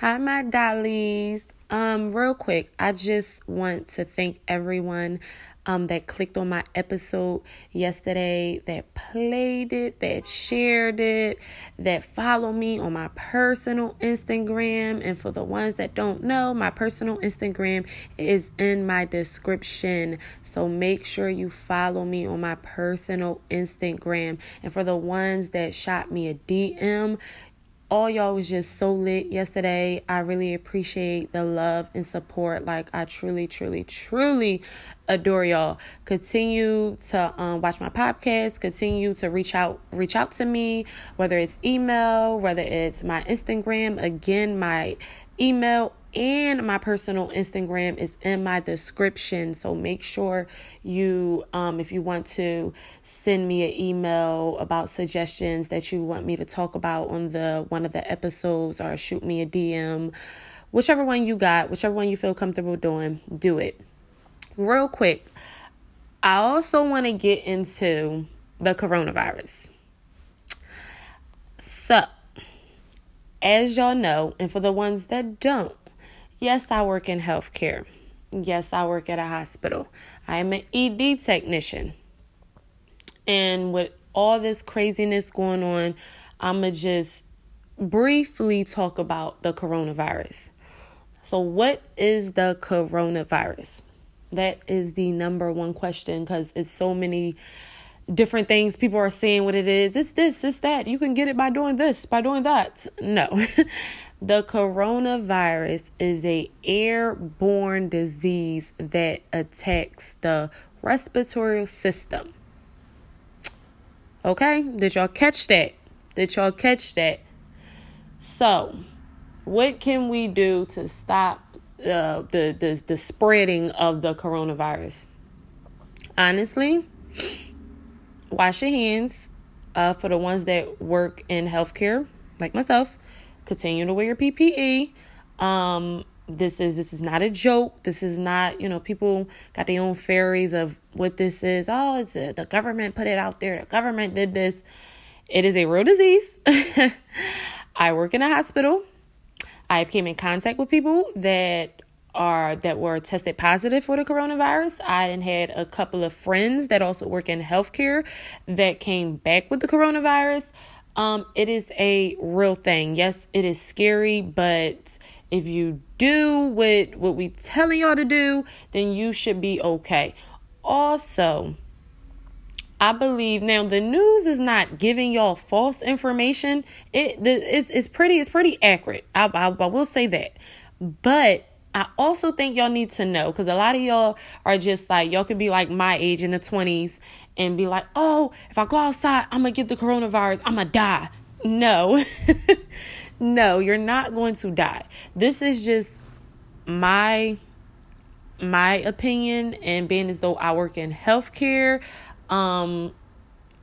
Hi, my dollies. Um, real quick, I just want to thank everyone um that clicked on my episode yesterday, that played it, that shared it, that follow me on my personal Instagram. And for the ones that don't know, my personal Instagram is in my description. So make sure you follow me on my personal Instagram. And for the ones that shot me a DM, all y'all was just so lit yesterday. I really appreciate the love and support. Like I truly, truly, truly adore y'all. Continue to um, watch my podcast. Continue to reach out, reach out to me, whether it's email, whether it's my Instagram. Again, my email and my personal Instagram is in my description. So make sure you, um, if you want to send me an email about suggestions that you want me to talk about on the one of the episodes, or shoot me a DM, whichever one you got, whichever one you feel comfortable doing, do it. Real quick, I also want to get into the coronavirus. So, as y'all know, and for the ones that don't, Yes, I work in healthcare. Yes, I work at a hospital. I am an ED technician. And with all this craziness going on, I'm going to just briefly talk about the coronavirus. So, what is the coronavirus? That is the number one question because it's so many different things people are saying what it is. It's this, it's that. You can get it by doing this, by doing that. No. The coronavirus is a airborne disease that attacks the respiratory system. Okay? Did y'all catch that? Did y'all catch that? So, what can we do to stop uh, the, the the spreading of the coronavirus? Honestly, wash your hands. Uh, for the ones that work in healthcare, like myself, Continue to wear your PPE. Um, this is this is not a joke. This is not you know people got their own theories of what this is. Oh, it's a, the government put it out there. The government did this. It is a real disease. I work in a hospital. I've came in contact with people that are that were tested positive for the coronavirus. I had a couple of friends that also work in healthcare that came back with the coronavirus. Um, it is a real thing. Yes, it is scary, but if you do what what we telling y'all to do, then you should be okay. Also, I believe now the news is not giving y'all false information. It the, it's it's pretty it's pretty accurate. I, I I will say that, but I also think y'all need to know because a lot of y'all are just like y'all could be like my age in the twenties and be like, oh, if I go outside, I'm gonna get the coronavirus, I'm gonna die. No, no, you're not going to die. This is just my my opinion and being as though I work in healthcare um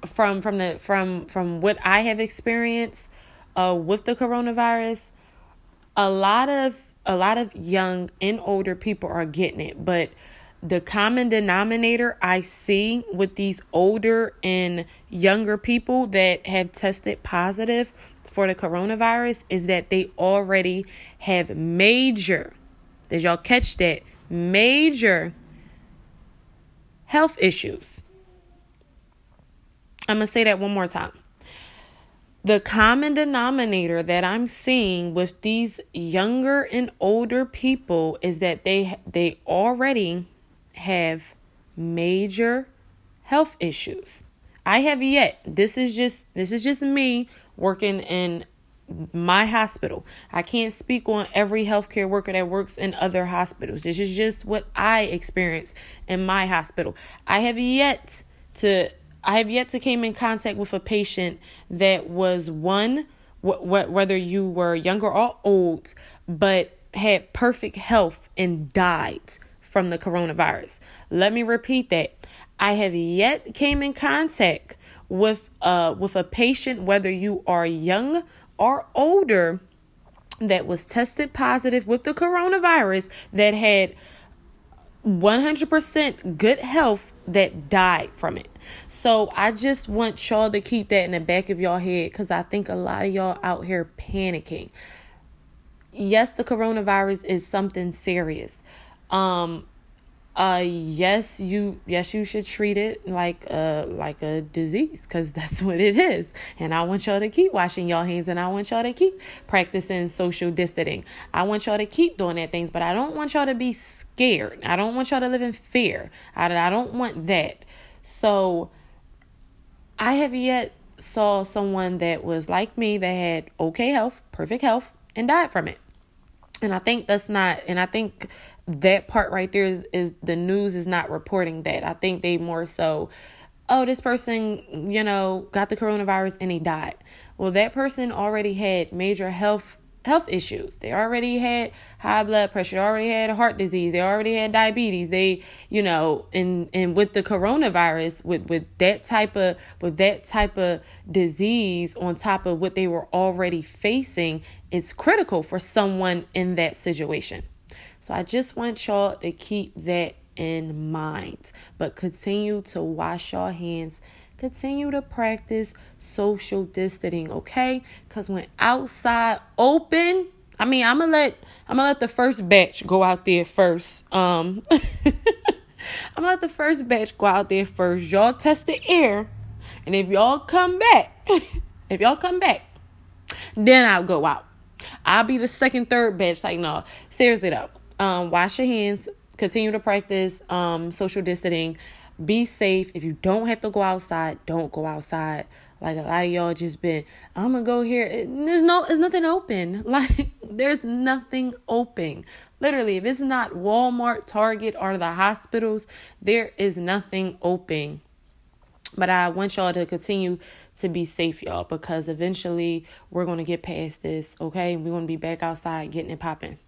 from from the from from what I have experienced uh with the coronavirus a lot of a lot of young and older people are getting it but the common denominator I see with these older and younger people that have tested positive for the coronavirus is that they already have major, did y'all catch that? Major health issues. I'm going to say that one more time. The common denominator that I'm seeing with these younger and older people is that they they already have major health issues. I have yet. This is just this is just me working in my hospital. I can't speak on every healthcare worker that works in other hospitals. This is just what I experience in my hospital. I have yet to I have yet to came in contact with a patient that was one wh- wh- whether you were younger or old but had perfect health and died from the coronavirus. Let me repeat that. I have yet came in contact with uh with a patient whether you are young or older that was tested positive with the coronavirus that had 100% good health that died from it. So I just want y'all to keep that in the back of your head cuz I think a lot of y'all out here panicking yes, the coronavirus is something serious. Um, uh yes you yes you should treat it like a like a disease because that's what it is. And i want y'all to keep washing y'all hands and i want y'all to keep practicing social distancing. I want y'all to keep doing that things but i don't want y'all to be scared. I don't want y'all to live in fear. I, I don't want that. So i have yet saw someone that was like me that had okay health perfect health and died from it and I think that's not, and I think that part right there is, is the news is not reporting that. I think they more so, oh, this person, you know, got the coronavirus and he died. Well, that person already had major health health issues. They already had high blood pressure, they already had heart disease, they already had diabetes. They, you know, and and with the coronavirus, with with that type of with that type of disease on top of what they were already facing, it's critical for someone in that situation. So I just want y'all to keep that in mind, but continue to wash your hands continue to practice social distancing, okay? Cuz when outside open, I mean, I'm gonna let I'm gonna let the first batch go out there first. Um I'm gonna let the first batch go out there first. Y'all test the air. And if y'all come back, if y'all come back, then I'll go out. I'll be the second, third batch. Like, no, seriously though. Um, wash your hands, continue to practice um social distancing be safe. If you don't have to go outside, don't go outside. Like a lot of y'all just been, I'm gonna go here. There's no, there's nothing open. Like there's nothing open. Literally, if it's not Walmart, Target, or the hospitals, there is nothing open. But I want y'all to continue to be safe, y'all, because eventually we're gonna get past this. Okay, we're gonna be back outside getting it popping.